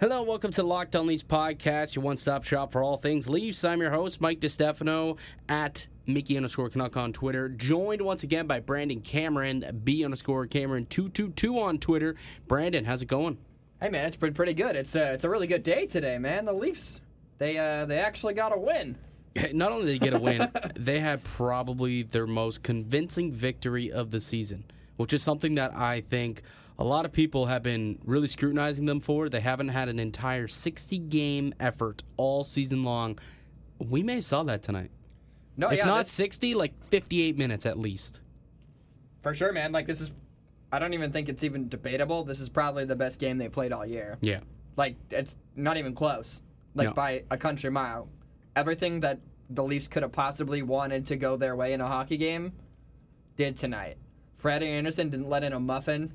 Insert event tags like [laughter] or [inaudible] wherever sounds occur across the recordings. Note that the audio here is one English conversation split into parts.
Hello, welcome to Locked On Leafs podcast, your one-stop shop for all things Leafs. I'm your host, Mike DeStefano, at Mickey underscore Canuck on Twitter. Joined once again by Brandon Cameron, B underscore Cameron 222 on Twitter. Brandon, how's it going? Hey man, it's been pretty good. It's a it's a really good day today, man. The Leafs they uh they actually got a win. [laughs] Not only did they get a win, [laughs] they had probably their most convincing victory of the season, which is something that I think a lot of people have been really scrutinizing them for. They haven't had an entire 60 game effort all season long. We may have saw that tonight. No, if yeah, not this- 60, like 58 minutes at least. for sure, man. Like this is, I don't even think it's even debatable. This is probably the best game they played all year. Yeah. Like it's not even close. Like No. by a country mile. Everything that the Leafs could have possibly wanted to go their way in a hockey game, did tonight. Freddie Andersen didn't let in a muffin.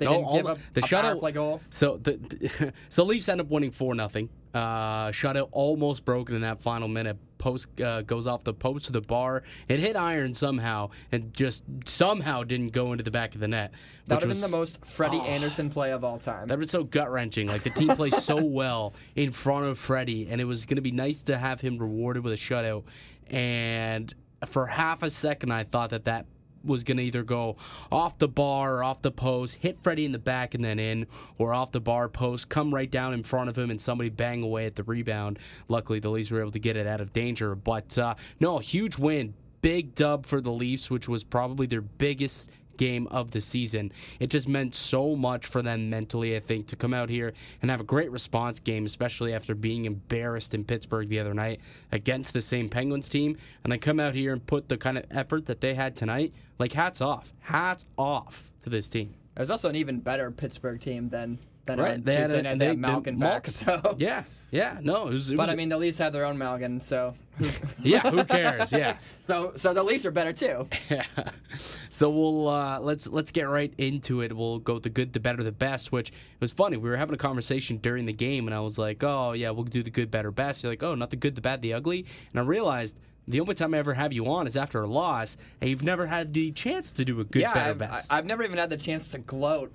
They No, didn't give the- up the a shutout- play goal. So the, the [laughs] so Leafs end up winning four nothing. Uh, shutout almost broken in that final minute. Post uh, goes off the post to the bar. It hit iron somehow and just somehow didn't go into the back of the net. That would have been the most Freddie Oh. Andersen play of all time. That was so gut wrenching. Like the team plays so [laughs] well in front of Freddie, and it was going to be nice to have him rewarded with a shutout. And for half a second, I thought that that was going to either go off the bar or off the post, hit Freddie in the back and then in, or off the bar post, come right down in front of him, and somebody bang away at the rebound. Luckily, the Leafs were able to get it out of danger. But uh, no, huge win. Big dub for the Leafs, which was probably their biggest game of the season. It just meant so much for them mentally, I think, to come out here and have a great response game, especially after being embarrassed in Pittsburgh the other night against the same Penguins team, and then come out here and put the kind of effort that they had tonight. Like, hats off. Hats off to this team. There's also an even better Pittsburgh team than than on They had a- night. they- They Malkin back, [laughs] so Yeah, yeah, no, it was. It But was I mean, the Leafs have their own Malkin, so [laughs] yeah, who cares? Yeah. [laughs] so so the Leafs are better too. [laughs] Yeah. So we'll uh, let's let's get right into it. We'll go with the good, the better, the best. Which was funny. We were having a conversation during the game, and I was like, "Oh yeah, we'll do the good, better, best." You're like, "Oh, not the good, the bad, the ugly." And I realized the only time I ever have you on is after a loss, and you've never had the chance to do a good, yeah, better, I've, best. I've never even had the chance to gloat,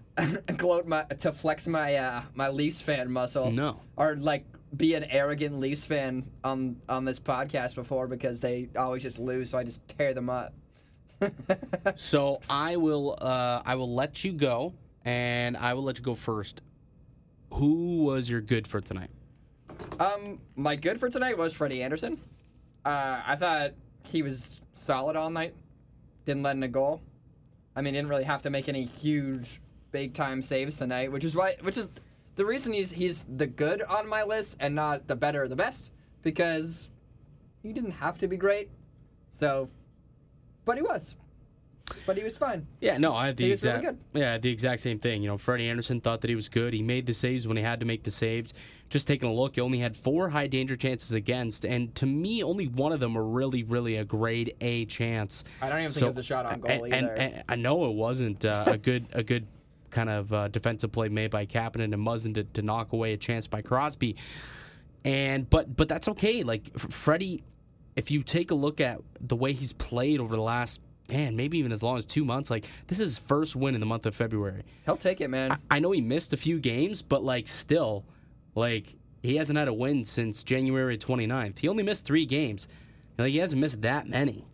gloat my to flex my uh, my Leafs fan muscle. No. or like be an arrogant Leafs fan on on this podcast before because they always just lose, so I just tear them up. [laughs] so I will uh, I will let you go, and I will let you go first. Who was your good for tonight? Um, my good for tonight was Freddie Andersen. Uh, I thought he was solid all night. Didn't let in a goal. I mean, didn't really have to make any huge, big time saves tonight, which is why, which is the reason he's he's the good on my list and not the better or the best because he didn't have to be great. So, but he was. But he was fine. Yeah, no, I had the He was really exact yeah, the exact same thing. You know, Freddie Andersen thought that he was good. He made the saves when he had to make the saves. Just taking a look, he only had four high danger chances against, and to me, only one of them were really, really a grade A chance. I don't even think it was a shot on goal and, and- either. and I know it wasn't uh, a good a good kind of uh, defensive play made by Kapanen and Muzzin to, to knock away a chance by Crosby. And but but that's okay. Like F- Freddie, if you take a look at the way he's played over the last man, maybe even as long as two months, like this is his first win in the month of February. He'll take it, man. I know he missed a few games, but like still, like he hasn't had a win since January 29th. He only missed three games. Like he hasn't missed that many,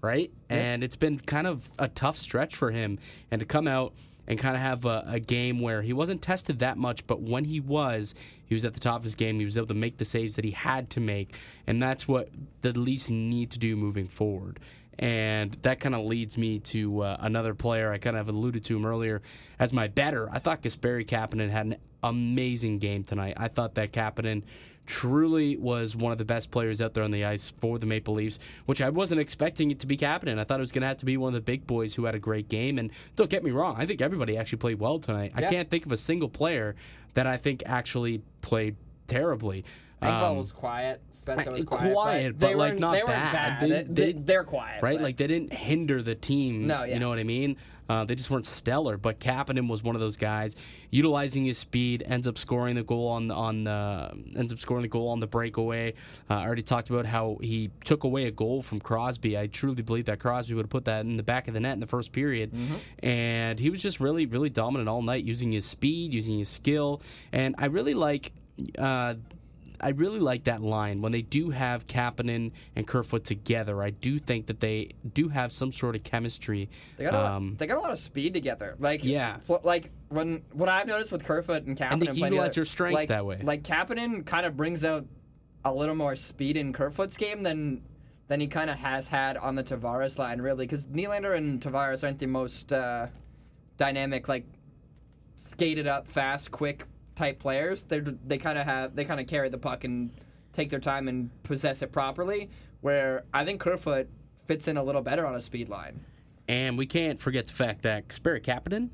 right? And it's been kind of a tough stretch for him. And to come out and kind of have a, a game where he wasn't tested that much, but when he was, he was at the top of his game. He was able to make the saves that he had to make, and that's what the Leafs need to do moving forward. And that kind of leads me to uh, another player I kind of alluded to him earlier as my better. I thought Kasperi Kapanen had an amazing game tonight. I thought that Kapanen truly was one of the best players out there on the ice for the Maple Leafs, which I wasn't expecting it to be Kapanen. I thought it was going to have to be one of the big boys who had a great game. And don't get me wrong, I think everybody actually played well tonight. I can't think of a single player that I think actually played terribly. Engvall Um, was quiet. Spezza was quiet. quiet, they but, like, weren't- they bad. bad. They- They, are quiet. right? but- Like they didn't hinder the team. No, yeah. You know what I mean? Uh, they just weren't stellar. But Kapanen was one of those guys utilizing his speed, ends up scoring the goal on on the ends up scoring the goal on the breakaway. Uh, I already talked about how he took away a goal from Crosby. I truly believe that Crosby would have put that in the back of the net in the first period, and he was just really really dominant all night, using his speed, using his skill, and I really like. Uh, I really like that line when they do have Kapanen and Kerfoot together. I do think that they do have some sort of chemistry. They got, a lot, Um, they got a lot of speed together. Like Yeah. fl- like when what I've noticed with Kerfoot and Kapanen And they utilize their strengths like, that way. Like Kapanen kind of brings out a little more speed in Kerfoot's game than than he kind of has had on the Tavares line, really, because Nylander and Tavares aren't the most uh, dynamic, like skated up, fast, quick type players. They they kind of have they kind of carry the puck and take their time and possess it properly. Where I think Kerfoot fits in a little better on a speed line. And we can't forget the fact that Kasperi Kapanen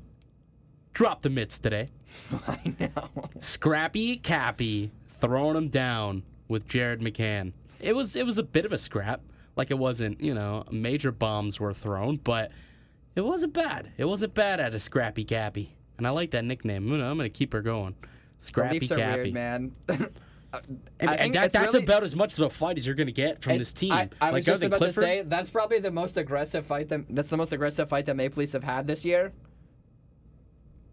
dropped the mitts today. [laughs] I know. Scrappy Cappy throwing him down with Jared McCann. It was it was a bit of a scrap. Like it wasn't, you know, major bombs were thrown, but it wasn't bad. It wasn't bad at a Scrappy Cappy. And I like that nickname. I'm I'm gonna keep her going. Scrappy Leafs are Cappy. weird, man. [laughs] And, and that, that's really- about as much of a fight as you're going to get from It- this team. I, I like was just about Clifford, to say that's probably the most aggressive fight that that's the most aggressive fight that Maple Leafs have had this year,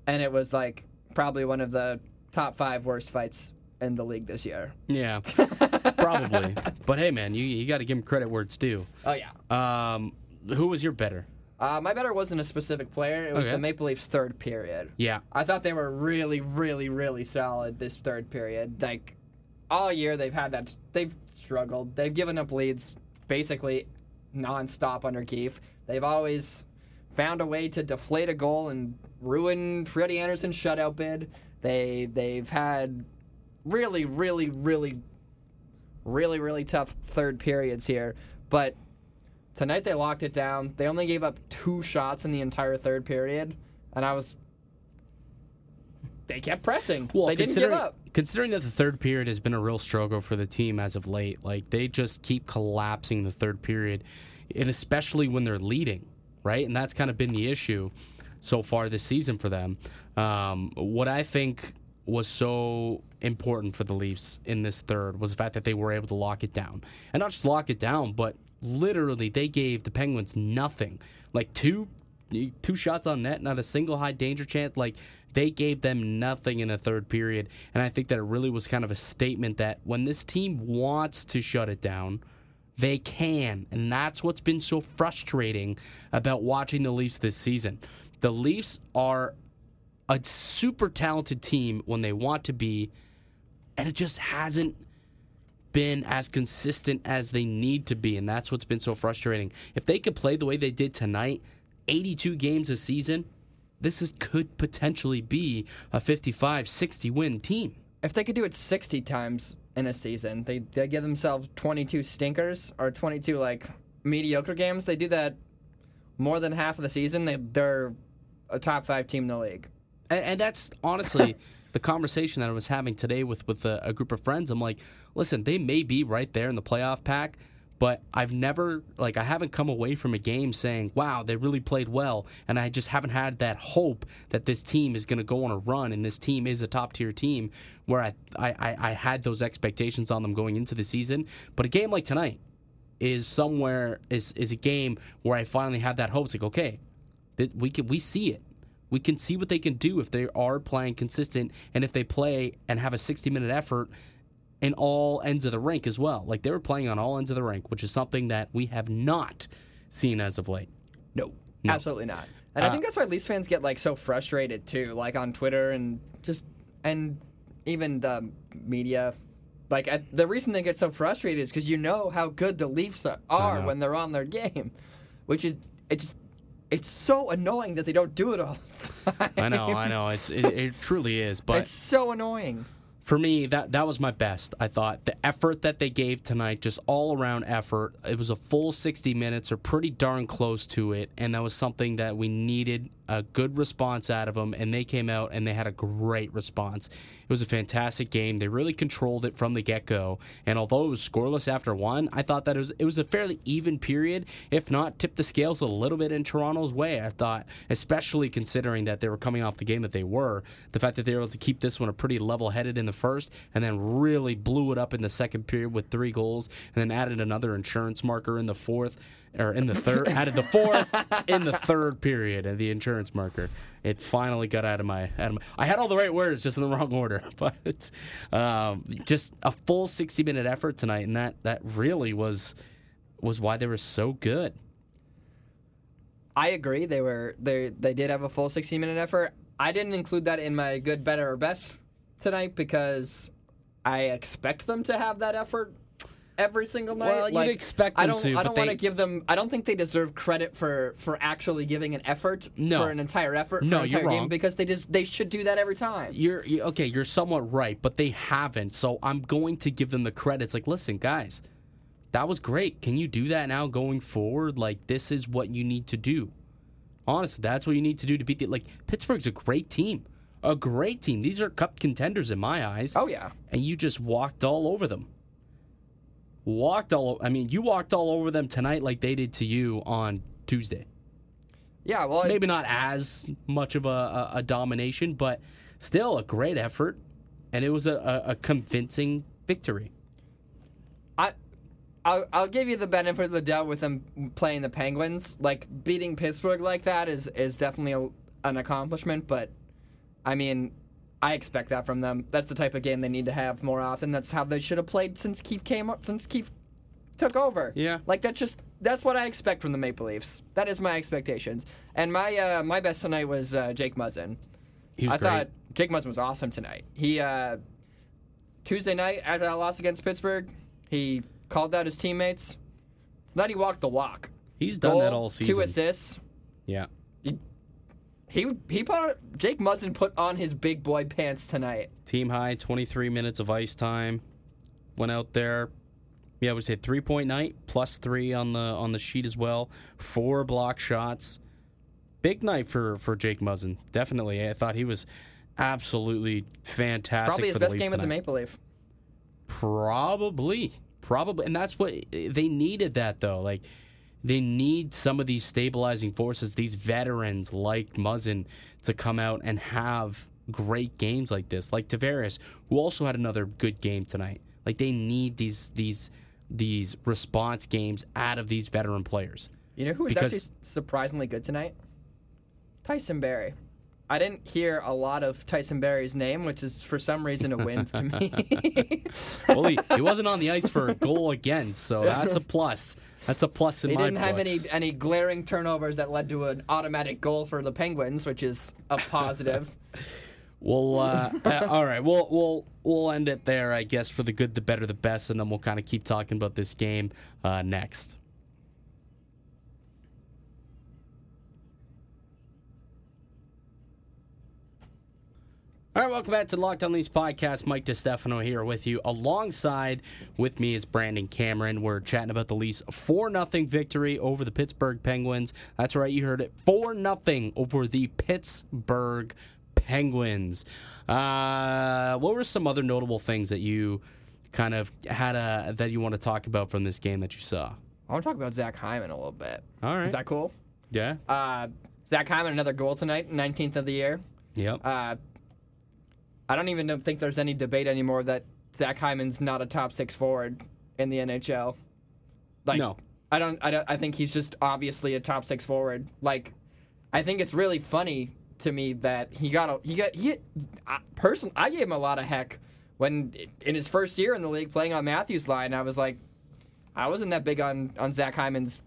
and it was like probably one of the top five worst fights in the league this year. yeah, [laughs] probably. But hey, man, you you got to give him credit where it's due. Oh yeah. Um, who was your better? Uh, my better wasn't a specific player. It was Okay. the Maple Leafs third period. Yeah, I thought they were really, really, really solid this third period. Like all year, they've had that. They've struggled. They've given up leads basically nonstop under Keefe. They've always found a way to deflate a goal and ruin Freddie Andersen's shutout bid. They they've had really, really, really, really, really tough third periods here, but. Tonight they locked it down. They only gave up two shots in the entire third period, and I was they kept pressing. Well, they didn't give up. considering that the third period has been a real struggle for the team as of late, like they just keep collapsing the third period, and especially when they're leading, right? And that's kind of been the issue so far this season for them. Um, what I think was so important for the Leafs in this third was the fact that they were able to lock it down, and not just lock it down, but literally they gave the Penguins nothing, like two two shots on net, not a single high danger chance. Like they gave them nothing in the third period, and I think that it really was kind of a statement that when this team wants to shut it down, they can, and that's what's been so frustrating about watching the Leafs this season. The Leafs are a super talented team when they want to be, and it just hasn't been as consistent as they need to be, and that's what's been so frustrating. If they could play the way they did tonight, 82 games a season, this is could potentially be a 55 60 win team. If they could do it 60 times in a season, they they give themselves 22 stinkers or 22 like mediocre games. They do that more than half of the season. They they're a top five team in the league. And, and that's honestly [laughs] the conversation that I was having today with with a, a group of friends. I'm like, listen, they may be right there in the playoff pack, but I've never like I haven't come away from a game saying, "Wow, they really played well," and I just haven't had that hope that this team is going to go on a run and this team is a top tier team. Where I, I I had those expectations on them going into the season, but a game like tonight is somewhere is is a game where I finally have that hope. It's like, okay, we can we see it. We can see what they can do if they are playing consistent and if they play and have a 60 minute effort in all ends of the rink as well. Like they were playing on all ends of the rink, which is something that we have not seen as of late. No, No. absolutely not. And I Uh, think that's why Leafs fans get like so frustrated too, like on Twitter and just and even the media. Like I, the reason they get so frustrated is because you know how good the Leafs are, are when they're on their [laughs] game, which is it just it's so annoying that they don't do it all the time. [laughs] I know, I know. It's it, it truly is, but It's so annoying. For me, that that was my best. I thought the effort that they gave tonight, just all around effort. It was a full 60 minutes, or pretty darn close to it, and that was something that we needed a good response out of them, and they came out and they had a great response. It was a fantastic game. They really controlled it from the get go, and although it was scoreless after one, I thought that it was it was a fairly even period, if not tipped the scales a little bit in Toronto's way. I thought, especially considering that they were coming off the game that they were, the fact that they were able to keep this one a pretty level headed in the first, and then really blew it up in the second period with three goals, and then added another insurance marker in the fourth or in the third, [laughs] added the fourth in the third period and the insurance marker. It finally got out of my, out of my. I had all the right words, just in the wrong order. [laughs] But it's um, just a full sixty minute effort tonight, and that that really was was why they were so good. I agree. They were they they did have a full 60 minute effort. I didn't include that in my good, better, or best tonight because I expect them to have that effort every single night. Well, you'd expect I don't. to, I don't want they- to give them. I don't think they deserve credit for for actually giving an effort No. for an entire effort for No, an you're entire game wrong. because they just they should do that every time. You're okay. You're somewhat right, but they haven't. So I'm going to give them the credits. Like, listen, guys, that was great. Can you do that now going forward? Like, this is what you need to do. Honestly, that's what you need to do to beat the. Like, Pittsburgh's a great team, a great team. These are cup contenders in my eyes. Oh yeah. and you just walked all over them. Walked all. I mean, you walked all over them tonight, like they did to you on Tuesday. Yeah. Well, Maybe not as much of a, a, a domination, but still a great effort, and it was a, a, convincing victory. I, I'll, I'll give you the benefit of the doubt with them playing the Penguins. Like beating Pittsburgh like that is is definitely a, an accomplishment. But I mean, I expect that from them. That's the type of game they need to have more often. That's how they should have played since Keefe came up. Since Keefe took over. Yeah. Like that's just that's what I expect from the Maple Leafs. That is my expectations. And my uh, my best tonight was uh, Jake Muzzin. He was I great. thought Jake Muzzin was awesome tonight. He uh, Tuesday night after that loss against Pittsburgh, he called out his teammates. It's Tonight he walked the walk. He's done Goal, that all season. Two assists. Yeah. He he put Jake Muzzin put on his big boy pants tonight. Team high, 23 minutes of ice time. Went out there. Yeah, we said three point night plus three on the on the sheet as well. Four block shots. Big night for for Jake Muzzin. Definitely, I thought he was absolutely fantastic. Probably his best Leafs game as a. Maple Leaf. Probably, probably, and that's what they needed. That though, like they need some of these stabilizing forces, these veterans like Muzzin, to come out and have great games like this. Like Tavares, who also had another good game tonight. Like they need these these these response games out of these veteran players. You know who was Because- actually surprisingly good tonight? Tyson Barrie. I didn't hear a lot of Tyson Barrie's name, which is for some reason a win to me. [laughs] Well, he, he wasn't on the ice for a goal again, so [laughs] that's a plus. That's a plus in He my didn't have any any glaring turnovers that led to an automatic goal for the Penguins, which is a positive. [laughs] We'll uh, [laughs] uh, all right. We'll we'll we'll end it there, I guess, for the good, the better, the best, and then we'll kind of keep talking about this game uh, next. All right, welcome back to the Locked On Leafs podcast. Mike DeStefano here with you. Alongside with me is Brandon Cameron. We're chatting about the Leafs 4 0 victory over the Pittsburgh Penguins. That's right, you heard it. 4 0 over the Pittsburgh Penguins. Uh, what were some other notable things that you kind of had a, that you want to talk about from this game that you saw? I want to talk about Zach Hyman a little bit. All right. Is that cool? yeah. Uh, Zach Hyman, another goal tonight, 19th of the year. Yep. Uh, I don't even think there's any debate anymore that Zach Hyman's not a top six forward in the NHL. Like, No. I don't, I don't. I think he's just obviously a top six forward. Like, I think it's really funny to me that he got a he got he. I, person, I gave him a lot of heck when in his first year in the league playing on Matthews' line. I was like, I wasn't that big on on Zach Hyman's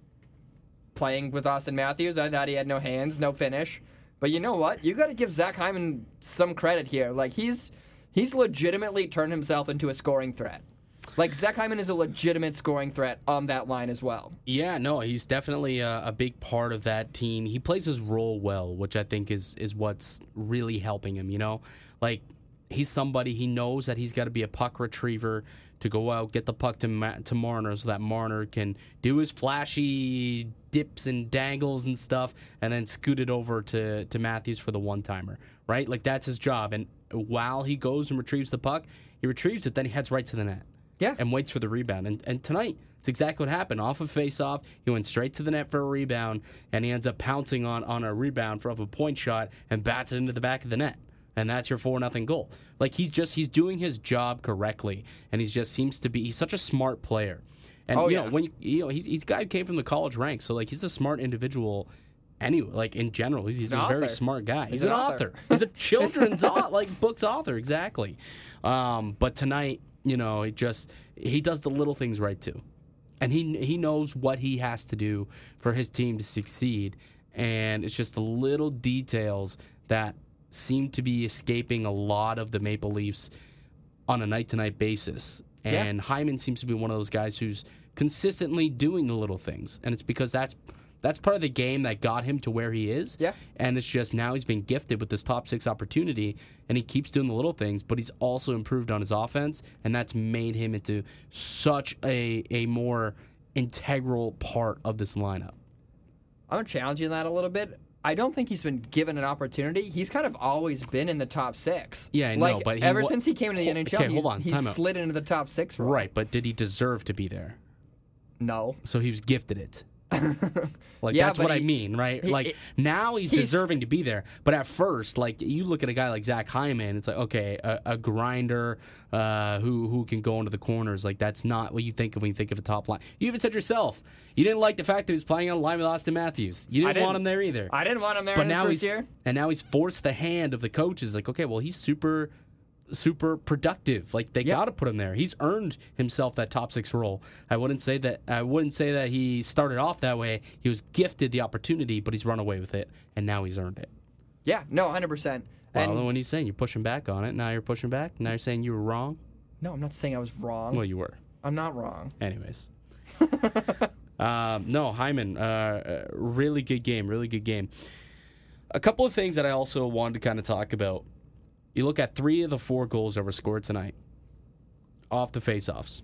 playing with Austin Matthews. I thought he had no hands, no finish. But you know what? You got to give Zach Hyman some credit here. Like he's he's legitimately turned himself into a scoring threat. Like Zach Hyman is a legitimate scoring threat on that line as well. Yeah, no, he's definitely a, a big part of that team. He plays his role well, which I think is is what's really helping him. You know, like he's somebody he knows that he's got to be a puck retriever to go out get the puck to Ma- to Marner so that Marner can do his flashy dips and dangles and stuff and then scoot it over to to Matthews for the one timer right like that's his job and while he goes and retrieves the puck he retrieves it then he heads right to the net Yeah. and waits for the rebound and and tonight it's exactly what happened off of face off he went straight to the net for a rebound and he ends up pouncing on on a rebound from a point shot and bats it into the back of the net and that's your four nothing goal. Like he's just he's doing his job correctly, and he just seems to be he's such a smart player. And Oh, you yeah. know when you, you know he's he's a guy who came from the college ranks, so like he's a smart individual. Anyway, like in general, he's, he's a very author. smart guy. He's, an, an author. he's a [laughs] children's author, like books author, exactly. Um, but tonight, you know, he just he does the little things right too, and he he knows what he has to do for his team to succeed, and it's just the little details that seem to be escaping a lot of the Maple Leafs on a night to night basis. Yeah. And Hyman seems to be one of those guys who's consistently doing the little things. And it's because that's that's part of the game that got him to where he is. Yeah. And it's just now he's been gifted with this top six opportunity and he keeps doing the little things, but he's also improved on his offense, and that's made him into such a a more integral part of this lineup. I'm challenging that a little bit. I don't think he's been given an opportunity. He's kind of always been in the top six. Yeah, I know, like, but he ever wa- since he came into the Hold- NHL, okay, hold on, time out. slid into the top six. Right, but did he deserve to be there? No. So he was gifted it. Like Yeah, that's what I mean, right? he- like it- now he's, he's- deserving to be there, but at first, like you look at a guy like Zach Hyman, it's like okay, a, a grinder uh, who who can go into the corners. Like that's not what you think of when you think of a top line. You even said yourself you didn't like the fact that he was playing on a line with Austin Matthews. You didn't, didn't. want him there either. I didn't want him there but now he's year. and now he's forced the hand of the coaches. Like okay, well he's super super productive. Like they Yep. got to put him there. He's earned himself that top six role. I wouldn't say that. I wouldn't say that he started off that way. He was gifted the opportunity, but he's run away with it, and now he's earned it. Yeah, no, 100%. Well, And when he's saying you're pushing back on it, now you're pushing back. Now you're saying you were wrong. no, I'm not saying I was wrong. Well, you were. I'm not wrong. Anyways. [laughs] um, no, Hyman, uh, uh, really good game, really good game. A couple of things that I also wanted to kind of talk about. You look at three of the four goals that were scored tonight off the faceoffs.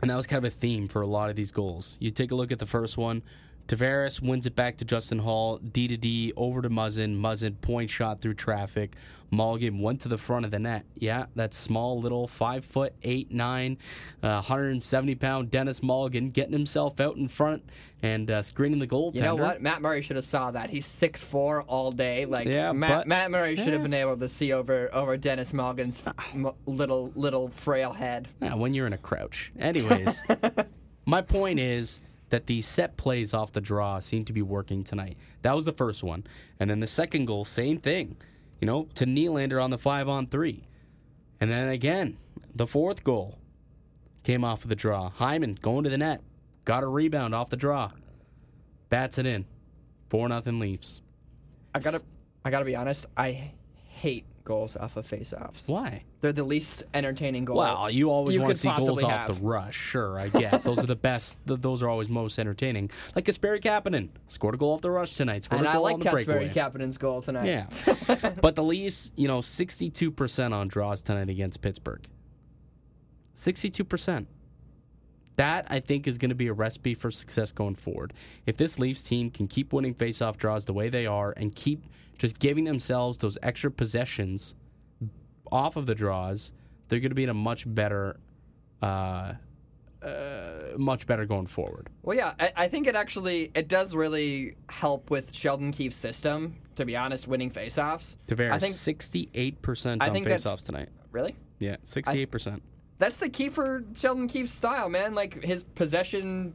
And that was kind of a theme for a lot of these goals. You take a look at the first one. Tavares wins it back to Justin Holl, D to D over to Muzzin. Muzzin point shot through traffic. Malgin went to the front of the net. Yeah, that small little five foot eight nine, uh, 170 pound Denis Malgin getting himself out in front and uh, screening the goaltender. You know what? Matt Murray should have saw that. He's 6'4 all day. Like Yeah, Matt, but- Matt Murray should Yeah. have been able to see over over Denis Malgin's little little frail head. Yeah, when you're in a crouch. Anyways, [laughs] my point is that the set plays off the draw seem to be working tonight. That was the first one. And then the second goal, same thing. You know, to Nylander on the five on three. And then again, the fourth goal came off of the draw. Hyman going to the net. Got a rebound off the draw. Bats it in. Four nothing Leafs. I gotta I gotta be honest. I hate goals off of faceoffs. Why? They're the least entertaining goal. Well, you always you want to see goals possibly off the rush. Sure, I [laughs] guess those are the best. th- Those are always most entertaining. Like Kasperi Kapanen scored a goal off the rush tonight. Scored and a I goal like on the Kasperi breakaway. Kapanen's goal tonight. Yeah, [laughs] but the Leafs, you know, sixty-two percent on draws tonight against Pittsburgh. Sixty-two percent. That I think is going to be a recipe for success going forward. If this Leafs team can keep winning faceoff draws the way they are and keep just giving themselves those extra possessions off of the draws, they're going to be in a much better, uh, uh, much better going forward. Well, yeah, I, I think it actually it does really help with Sheldon Keefe's system. To be honest, winning faceoffs. Tavares, I think sixty-eight percent on faceoffs tonight. really. Yeah, sixty-eight percent. That's the key for Sheldon Keefe's style, man. Like his possession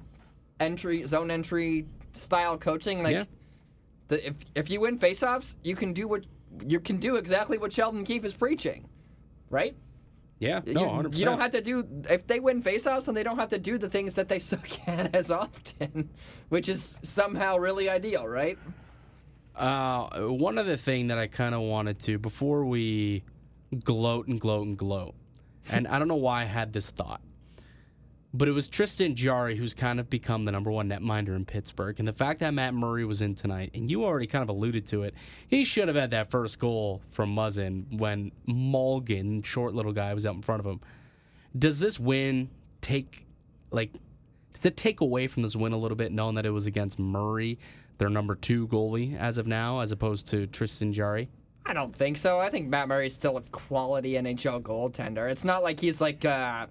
entry, zone entry style coaching. Like Yeah. the, if if you win faceoffs, you can do what you can do exactly what Sheldon Keefe is preaching, right? Yeah, no, you, hundred you percent. don't have to do if they win faceoffs, then they don't have to do the things that they [laughs] suck at as often, which is somehow really ideal, right? Uh, one other thing that I kind of wanted to before we gloat and gloat and gloat, and I don't know why I had this thought. But it was Tristan Jarry who's kind of become the number one netminder in Pittsburgh. And the fact that Matt Murray was in tonight, and you already kind of alluded to it, he should have had that first goal from Muzzin when Malgin, short little guy, was out in front of him. Does this win take, like, does it take away from this win a little bit, knowing that it was against Murray, their number two goalie as of now, as opposed to Tristan Jarry? I don't think so. I think Matt Murray's still a quality NHL goaltender. It's not like he's like. Uh,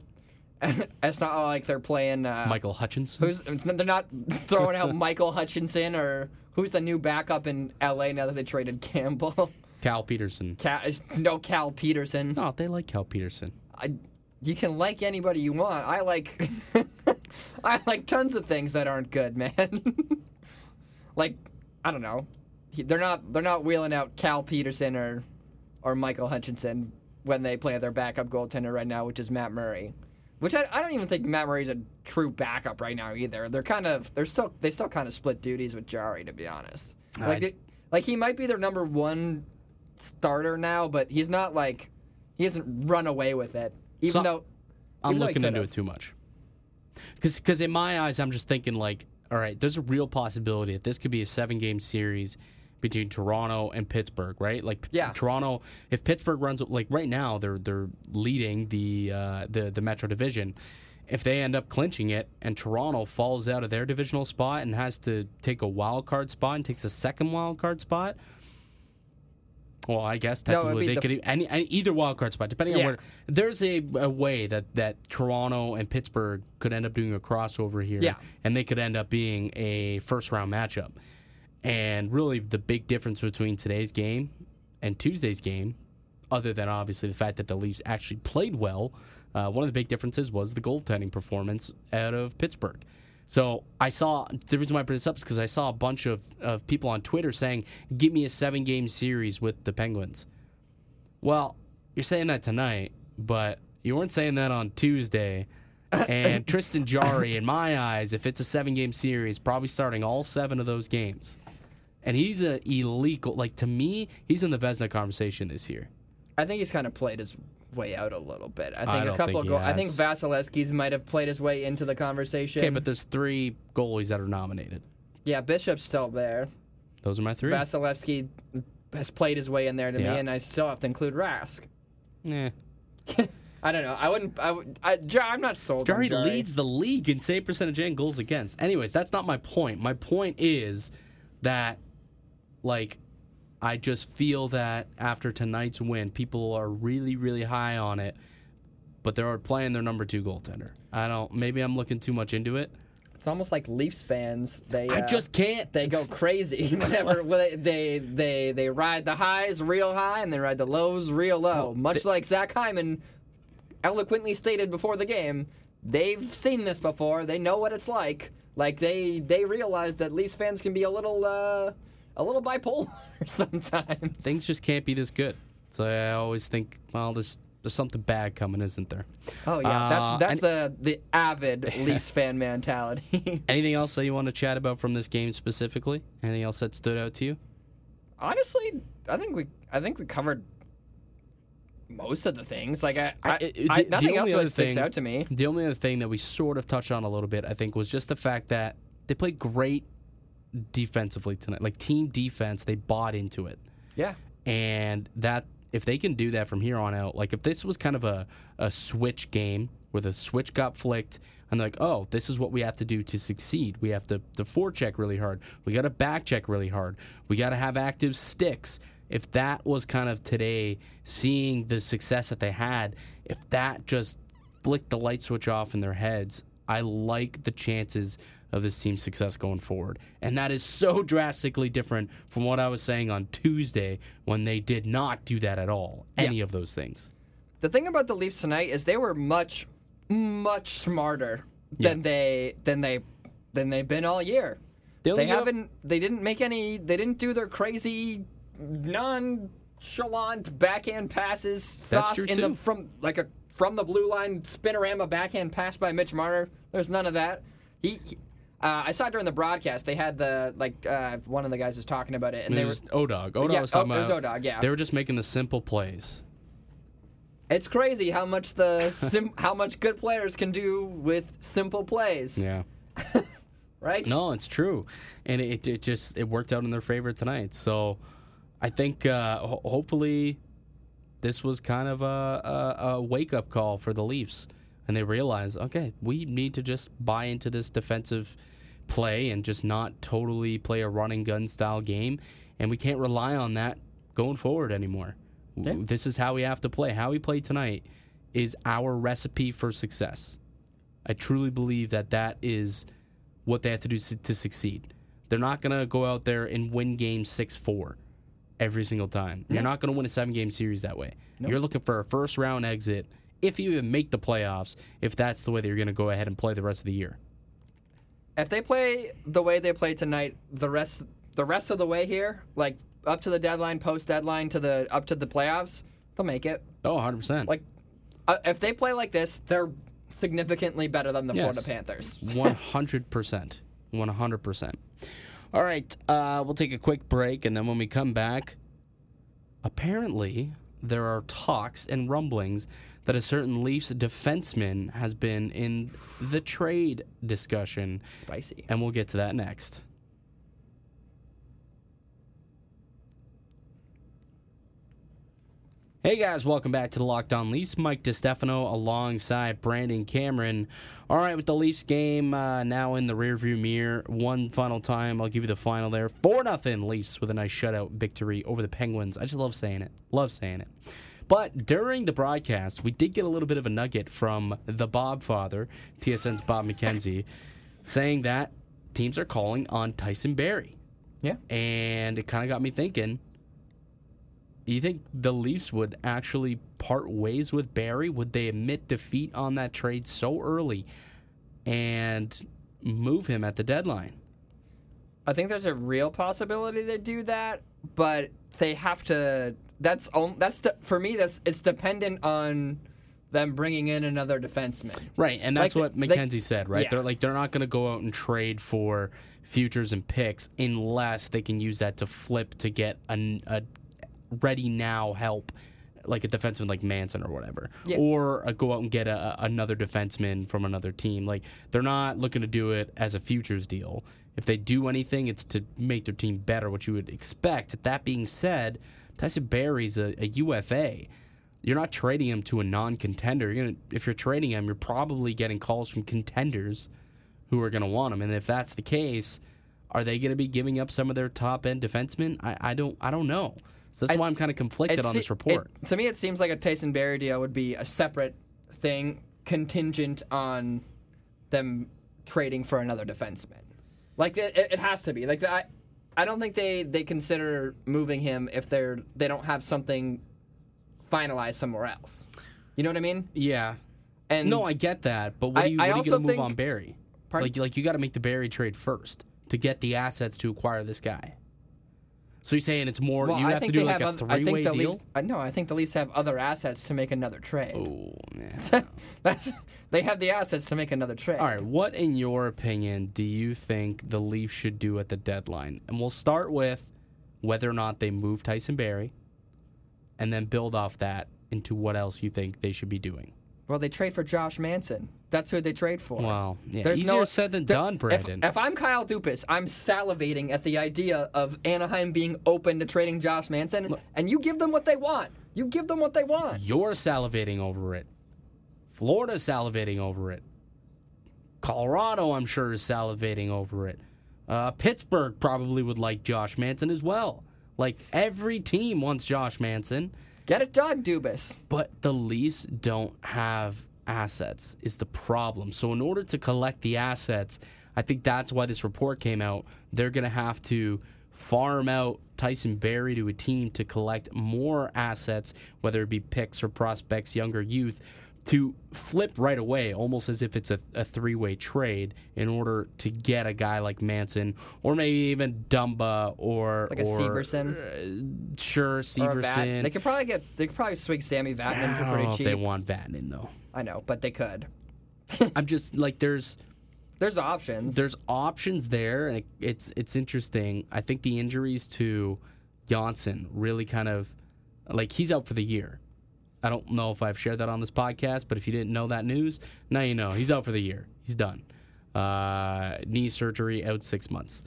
[laughs] it's not like they're playing. Uh, Michael Hutchinson? Who's they're not throwing out [laughs] Michael Hutchinson or who's the new backup in LA now that they traded Campbell? [laughs] Cal Petersen. Cal, no Cal Petersen. No, they like Cal Petersen. I, you can like anybody you want. I like I like tons of things that aren't good, man. like I don't know. They're not they're not wheeling out Cal Petersen or or Michael Hutchinson when they play their backup goaltender right now, which is Matt Murray. Which I, I don't even think Matt Murray's a true backup right now either. They're kind of they're still they still kind of split duties with Jarry to be honest. Like I- they, like he might be their number one starter now, but he's not like he hasn't run away with it. Even So- though I'm even though looking into it too much. Because in my eyes, I'm just thinking like, all right, there's a real possibility that this could be a seven game series between Toronto and Pittsburgh, right? Like, Yeah. Toronto. If Pittsburgh runs like right now, they're they're leading the uh, the the Metro Division. If they end up clinching it and Toronto falls out of their divisional spot and has to take a wild card spot and takes a second wild card spot, well, I guess technically they the could f- any, any either wild card spot, depending Yeah. on where. There's a, a way that that Toronto and Pittsburgh could end up doing a crossover here, Yeah. and they could end up being a first round matchup. And really, the big difference between today's game and Tuesday's game, other than obviously the fact that the Leafs actually played well, uh, one of the big differences was the goaltending performance out of Pittsburgh. So I saw the reason why I bring this up is because I saw a bunch of, of people on Twitter saying, "Give me a seven game series with the Penguins." Well, you're saying that tonight, but you weren't saying that on Tuesday. And [laughs] Tristan Jarry, in my eyes, if it's a seven game series, probably starting all seven of those games. And he's an elite. goal- Like to me, he's in the Vezina conversation this year. I think he's kind of played his way out a little bit. I think I a couple think of he go- I think. Vasilevskiy's might have played his way into the conversation. Okay, but there's three goalies that are nominated. yeah, Bishop's still there. Those are my three. Vasilevsky has played his way in there to Yeah. me, and I still have to include Rask. Yeah. [laughs] I don't know. I wouldn't. I would. I, I'm not sold. on Jarry Jarry leads the league in save percentage and goals against. Anyways, that's not my point. My point is that, like, I just feel that after tonight's win, people are really, really high on it, but they're playing their number two goaltender. I don't. Maybe I'm looking too much into it. It's almost like Leafs fans. They. I uh, just can't. They go crazy [laughs] whenever [laughs] they, they they they ride the highs real high and they ride the lows real low. Much like Zach Hyman eloquently stated before the game, they've seen this before. They know what it's like. Like they they realize that Leafs fans can be a little uh, a little bipolar [laughs] sometimes. Things just can't be this good. So I always think, well, there's there's something bad coming, isn't there? Oh yeah, Uh, that's that's and- the the avid [laughs] Leafs fan mentality. [laughs] Anything else that you want to chat about from this game specifically? Anything else that stood out to you? Honestly, I think we I think we covered most of the things. Like I, I, I- I- nothing else really other sticks thing- out to me. The only other thing that we sort of touched on a little bit, I think, was just the fact that they played great defensively tonight. Like team defense, they bought into it. Yeah. And that if they can do that from here on out, like if this was kind of a, a switch game where the switch got flicked and they're like, oh, this is what we have to do to succeed. We have to, to forecheck really hard. We got to back check really hard. We got to have active sticks. If that was kind of today, seeing the success that they had, if that just flicked the light switch off in their heads, I like the chances of this team's success going forward. And that is so [laughs] drastically different from what I was saying on Tuesday when they did not do that at all. Any of those things. The thing about the Leafs tonight is they were much, much smarter than Yeah. they than they than they've been all year. They They up- haven't. They didn't make any. They didn't do their crazy, nonchalant backhand passes. That's sauce true, in the too. from like a from the blue line spinorama backhand pass by Mitch Marner. There's none of that. He. he- uh, I saw it during the broadcast. They had the like uh, one of the guys was talking about it, and they were Odog. Odog Yeah, was talking oh, it was about. Odog, yeah. They were just making the simple plays. It's crazy how much the sim- [laughs] how much good players can do with simple plays, Yeah. [laughs] right? No, it's true, and it, it just it worked out in their favor tonight. So I think uh, ho- hopefully this was kind of a, a, a wake up call for the Leafs, and they realize okay, we need to just buy into this defensive play and just not totally play a running gun style game, and we can't rely on that going forward anymore. Yeah. This is how we have to play. How we play tonight is our recipe for success. I truly believe that that is what they have to do to succeed. They're not going to go out there and win game 6 4 every single time. You're not going to win a seven game series that way. You're looking for a first round exit if you even make the playoffs, if that's the way that you're going to go ahead and play the rest of the year. If they play the way they play tonight, the rest the rest of the way here, like up to the deadline, post deadline, to the up to the playoffs, they'll make it. Oh, 100%. Like, uh, if they play like this, they're significantly better than the Yes. Florida Panthers. 100%. 100%. All right, uh, we'll take a quick break, and then when we come back, apparently there are talks and rumblings that a certain Leafs defenseman has been in the trade discussion, Spicy. and we'll get to that next. Hey guys, welcome back to the Locked On Leafs. Mike DeStefano alongside Brandon Cameron. All right, with the Leafs game uh, now in the rearview mirror, one final time. I'll give you the final there. 4 nothing Leafs with a nice shutout victory over the Penguins. I just love saying it. Love saying it. But during the broadcast, we did get a little bit of a nugget from the Bob father, TSN's Bob McKenzie, saying that teams are calling on Tyson Barrie. Yeah. And it kind of got me thinking you think the Leafs would actually part ways with Barrie? Would they admit defeat on that trade so early and move him at the deadline? I think there's a real possibility they do that, but they have to. That's on, that's the, for me. That's it's dependent on them bringing in another defenseman. Right, and that's Like, what McKenzie said, right? yeah. They're like they're not going to go out and trade for futures and picks unless they can use that to flip to get a, a ready now help like a defenseman like Manson or whatever, Yeah. or uh, go out and get a- another defenseman from another team. Like they're not looking to do it as a futures deal. If they do anything, it's to make their team better, which you would expect. That being said, Tyson Barrie's a, a UFA. You're not trading him to a non-contender. You're gonna, if you're trading him, you're probably getting calls from contenders who are going to want him. And if that's the case, are they going to be giving up some of their top end defensemen? I, I don't I don't know. So that's I- why I'm kind of conflicted on this report. it- to me, it seems like a Tyson Barrie deal would be a separate thing, contingent on them trading for another defenseman. Like it, it it has to be. Like I, I don't think they they consider moving him if they're they don't have something finalized somewhere else. You know what I mean? yeah. And No, I get that, but what are you, I what are you going to move think- on Barrie? Pardon? Like like you got to make the Barrie trade first to get the assets to acquire this guy. So you're saying it's more well, you have to do like a three way deal? Leafs. Uh, no, I think the Leafs have other assets to make another trade. Oh, [laughs] man. That's, they have the assets to make another trade. All right, what in your opinion do you think the Leafs should do at the deadline? And we'll start with whether or not they move Tyson Barrie and then build off that into what else you think they should be doing. Well, they trade for Josh Manson. That's who they trade for. Wow. yeah, There's easier no- said than there- done, if- Brandon. If, I'm Kyle Dubas, I'm salivating at the idea of Anaheim being open to trading Josh Manson, and you give them what they want. You give them what they want. You're salivating over it. Florida's salivating over it. Colorado, I'm sure, is salivating over it. Uh, Pittsburgh probably would like Josh Manson as well. Like every team wants Josh Manson. Get it done, Dubas. But the Leafs don't have assets, is the problem. So, in order to collect the assets, I think that's why this report came out. They're going to have to farm out Tyson Barrie to a team to collect more assets, whether it be picks or prospects, younger youth, to flip right away, almost as if it's a, a three way trade, in order to get a guy like Manson or maybe even Dumba or. Like a or, Severson? uh, sure, Or a Vat- Severson. They could probably get. They could probably swing Sammy Vatanen I for don't pretty know if cheap. they want Vatanen though. I know, but they could. [laughs] I'm just like there's There's options. there's options there, and it, it's it's interesting. I think the injuries to Johnsson really kind of like he's out for the year. I don't know if I've shared that on this podcast, but if you didn't know that news, now you know. He's out for the year. He's done. Uh, knee surgery, out six months.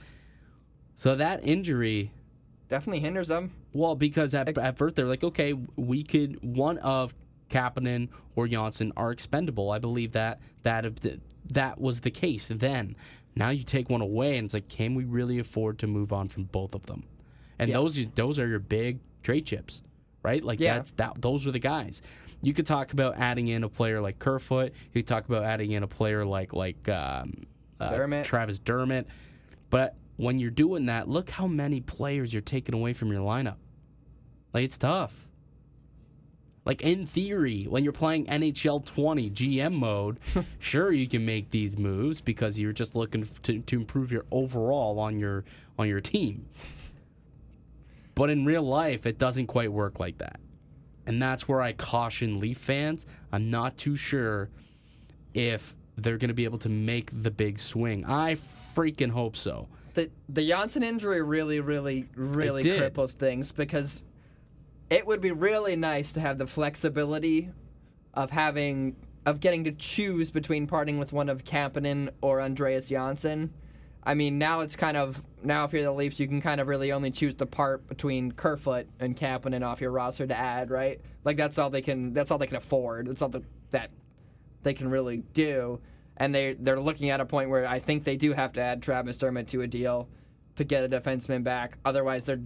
So that injury, Definitely hinders them. well, because at, at birth they're like, okay, we could one of Kapanen or Johnsson are expendable. I believe that that that was the case then. Now you take one away, and it's like, can we really afford to move on from both of them? And Yeah. those those are your big trade chips, right? Like Yeah. that's that. Those are the guys. You could talk about adding in a player like Kerfoot. You could talk about adding in a player like like um, uh, Dermott. Travis Dermott. But when you're doing that, look how many players you're taking away from your lineup. Like it's tough. Like in theory, when you're playing NHL 20 GM mode, [laughs] sure you can make these moves because you're just looking to, to improve your overall on your on your team. But in real life, it doesn't quite work like that. And that's where I caution Leaf fans. I'm not too sure if they're going to be able to make the big swing. I freaking hope so. The the Johnsson injury really, really, really cripples things because it would be really nice to have the flexibility of having of getting to choose between parting with one of Kapanen or Andreas Johnsson. I mean, now it's kind of now if you're the Leafs, you can kind of really only choose to part between Kerfoot and Kapanen off your roster to add, right? Like that's all they can. That's all they can afford. That's all the, that they can really do. And they they're looking at a point where I think they do have to add Travis Dermott to a deal to get a defenseman back. Otherwise, there's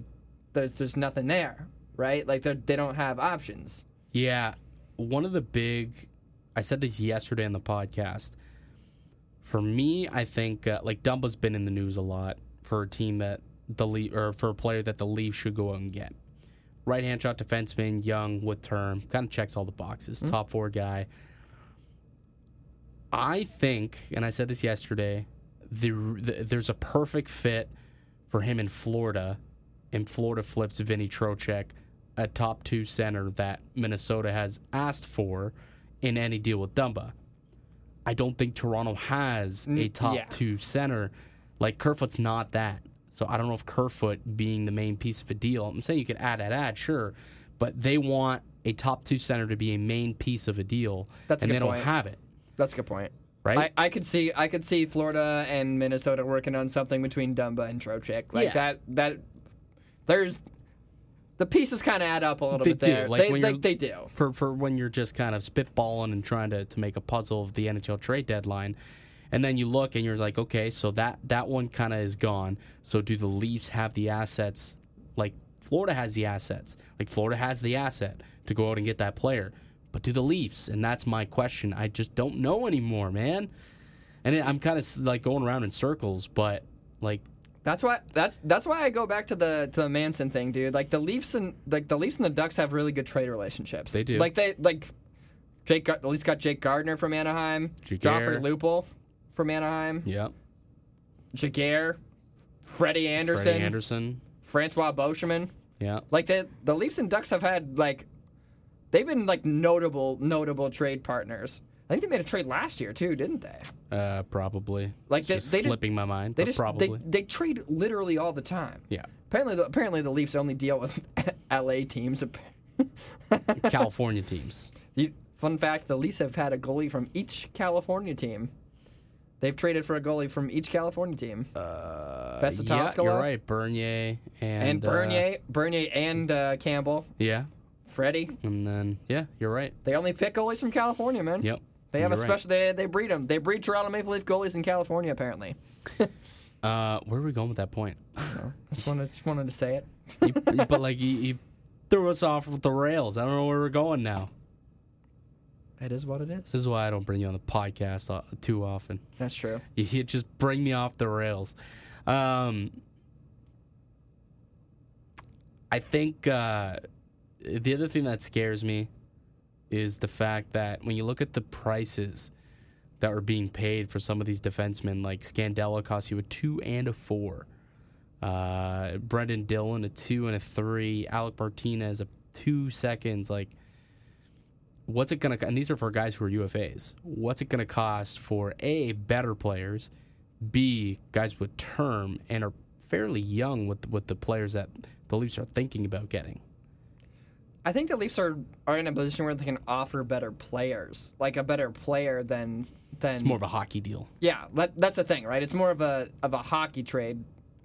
there's nothing there, right? Like they they don't have options. Yeah, one of the big, I said this yesterday on the podcast. For me, I think uh, like Dumba's been in the news a lot for a team that the Leaf or for a player that the Leafs should go out and get. Right hand shot defenseman, young with term, kind of checks all the boxes. Top four guy. I think, and I said this yesterday, the, the, there's a perfect fit for him in Florida, and Florida flips Vinnie Trocheck, a top two center that Minnesota has asked for in any deal with Dumba. I don't think Toronto has a Mm, top yeah. two center. Like Kerfoot's not that. So I don't know if Kerfoot being the main piece of a deal. I'm saying you could add, add, add, sure, but they want a top two center to be a main piece of a deal, That's a and good they don't point. have it, That's a good point. right? I, I could see I could see Florida and Minnesota working on something between Dumba and Trocheck. Like Yeah. that that there's the pieces kind of add up a little They bit do, there. like they, they, they do. for for when you're just kind of spitballing and trying to, to make a puzzle of the NHL trade deadline. And then you look and you're like, okay, so that that one kind of is gone. So do the Leafs have the assets? Like Florida has the assets. Like Florida has the asset to go out and get that player. But do the Leafs? And that's my question. I just don't know anymore, man. And it, I'm kind of like going around in circles, but like That's why that's that's why I go back to the to the Manson thing, dude. Like the Leafs and like the Leafs and the Ducks have really good trade relationships. They do. Like they like Jake at least got Jake Gardiner from Anaheim. Joffrey Lupul from Anaheim, yeah, Jaguar, Freddie Andersen, Freddie Andersen, Francois Beauchemin. yeah, Like the the Leafs and Ducks have had like they've been like notable notable trade partners. I think they made a trade last year too, didn't they? uh, probably. Like It's they- just they just- slipping my mind, They but just probably. they they trade literally all the time. yeah. Apparently, the, apparently the Leafs only deal with [laughs] L.A. teams. [laughs] California teams. You- Fun fact: the Leafs have had a goalie from each California team. They've traded for a goalie from each California team. Uh, Vesa yeah, you're right. Bernier and, and uh, Bernier, Bernier and uh, Campbell, yeah, Freddie. and then yeah, you're right. They only pick goalies from California, man. Yep. They have a you're right. special. They they breed them. They breed Toronto Maple Leaf goalies in California, apparently. [laughs] Uh, where are we going with that point? So, just wanted just wanted to say it. [laughs] He- but like he, he threw us off with the rails. I don't know where we're going now. It is what it is. This is why I don't bring you on the podcast uh, too often. That's true. [laughs] You, you just bring me off the rails. Um, I think uh, the other thing that scares me is the fact that when you look at the prices that were being paid for some of these defensemen, like Scandella costs you a two and a four, uh, Brendan Dillon a two and a three, Alec Martinez a two seconds, like. What's it gonna? And these are for guys who are UFAs. What's it gonna cost for a better players, B guys with term and are fairly young with with the players that the Leafs are thinking about getting. I think the Leafs are are in a position where they can offer better players, like a better player than than It's more of a hockey deal. Yeah, that, that's the thing, right? It's more of a of a hockey trade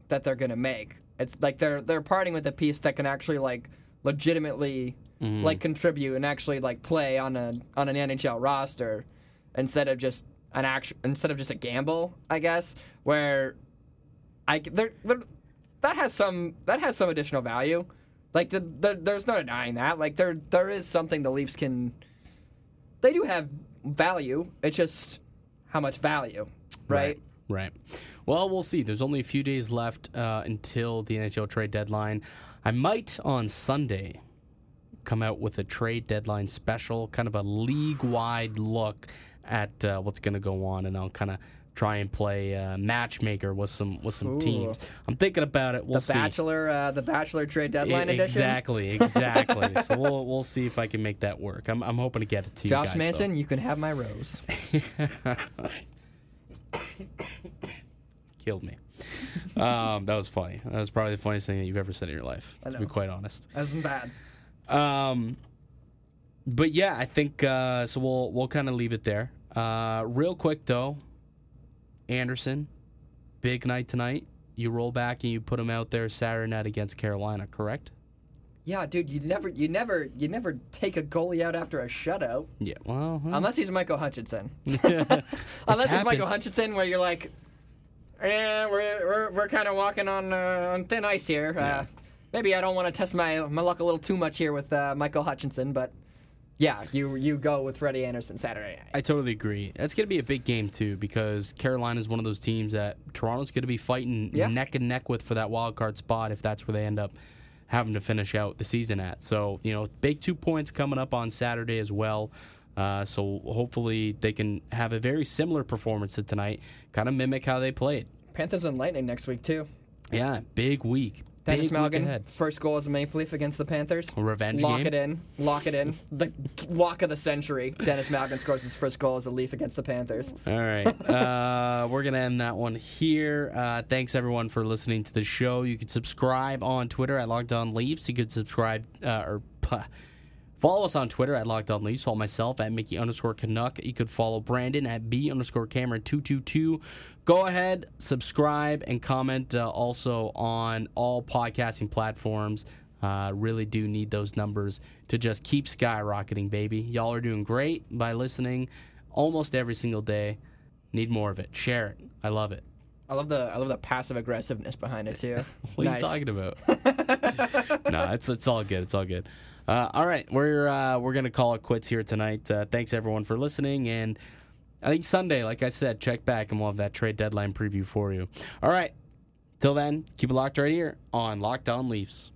that they're gonna make. It's like they're they're parting with a piece that can actually like legitimately mm-hmm. like contribute and actually like play on a on an NHL roster instead of just an actual instead of just a gamble, I guess. Where I c- there that has some that has some additional value. Like the, the, there's no denying that. Like there there is something the Leafs can. They do have value. It's just how much value, right? Right. Well, we'll see. There's only a few days left uh, until the NHL trade deadline. I might on Sunday come out with a trade deadline special, kind of a league wide look at uh, what's going to go on, and I'll kind of try and play uh, matchmaker with some with some Ooh. teams. I'm thinking about it. We'll The see. Bachelor, uh, the Bachelor trade deadline E- edition. Exactly, [laughs] exactly. so we'll we'll see if I can make that work. I'm I'm hoping to get it to Josh you guys. Manson, you can have my rose. [laughs] killed me. Um, that was funny. That was probably the funniest thing that you've ever said in your life. To be quite honest. That wasn't bad. Um, but yeah, I think uh, so. We'll we'll kind of leave it there. Uh, real quick though, Andersen, big night tonight. You roll back and you put him out there Saturday night against Carolina, correct? Yeah, dude, you never, you never, you never take a goalie out after a shutout, Yeah. Well, huh. unless he's Michael Hutchinson. [laughs] [laughs] Unless it's happened. Michael Hutchinson, where you're like, eh, we're we're, we're kind of walking on uh, on thin ice here. Uh, maybe I don't want to test my my luck a little too much here with uh, Michael Hutchinson, but yeah, you you go with Freddie Andersen Saturday night. I totally agree. That's going to be a big game too because Carolina is one of those teams that Toronto's going to be fighting Yeah. neck and neck with for that wild card spot if that's where they end up having to finish out the season at. So you know, big two points coming up on Saturday as well. Uh, so hopefully they can have a very similar performance to tonight, kind of mimic how they played. Panthers and Lightning next week too. Yeah, big week. Denis big Malgin, first goal as a Maple Leaf against the Panthers. Revenge Lock game. it in. Lock it in. The [laughs] lock of the century. Denis Malgin scores his first goal as a Leaf against the Panthers. All right. Uh, [laughs] we're going to end that one here. Uh, thanks, everyone, for listening to the show. You can subscribe on Twitter at Locked On Leafs. You could subscribe uh, or [laughs] follow us on Twitter at Locked On Leafs. Follow myself at Mickey underscore Canuck. You could follow Brandon at B underscore Cameron 222. Go ahead, subscribe, and comment uh, also on all podcasting platforms. Uh, really do need those numbers to just keep skyrocketing, baby. Y'all are doing great by listening almost every single day. Need more of it. Share it. I love it. I love the I love the passive aggressiveness behind it too. [laughs] What Nice. are you talking about? [laughs] no, it's it's all good. It's all good. Uh, all right, we're uh, we're gonna call it quits here tonight. Uh, thanks everyone for listening, and I think Sunday, like I said, check back and we'll have that trade deadline preview for you. All right, till then, keep it locked right here on Locked On Leafs.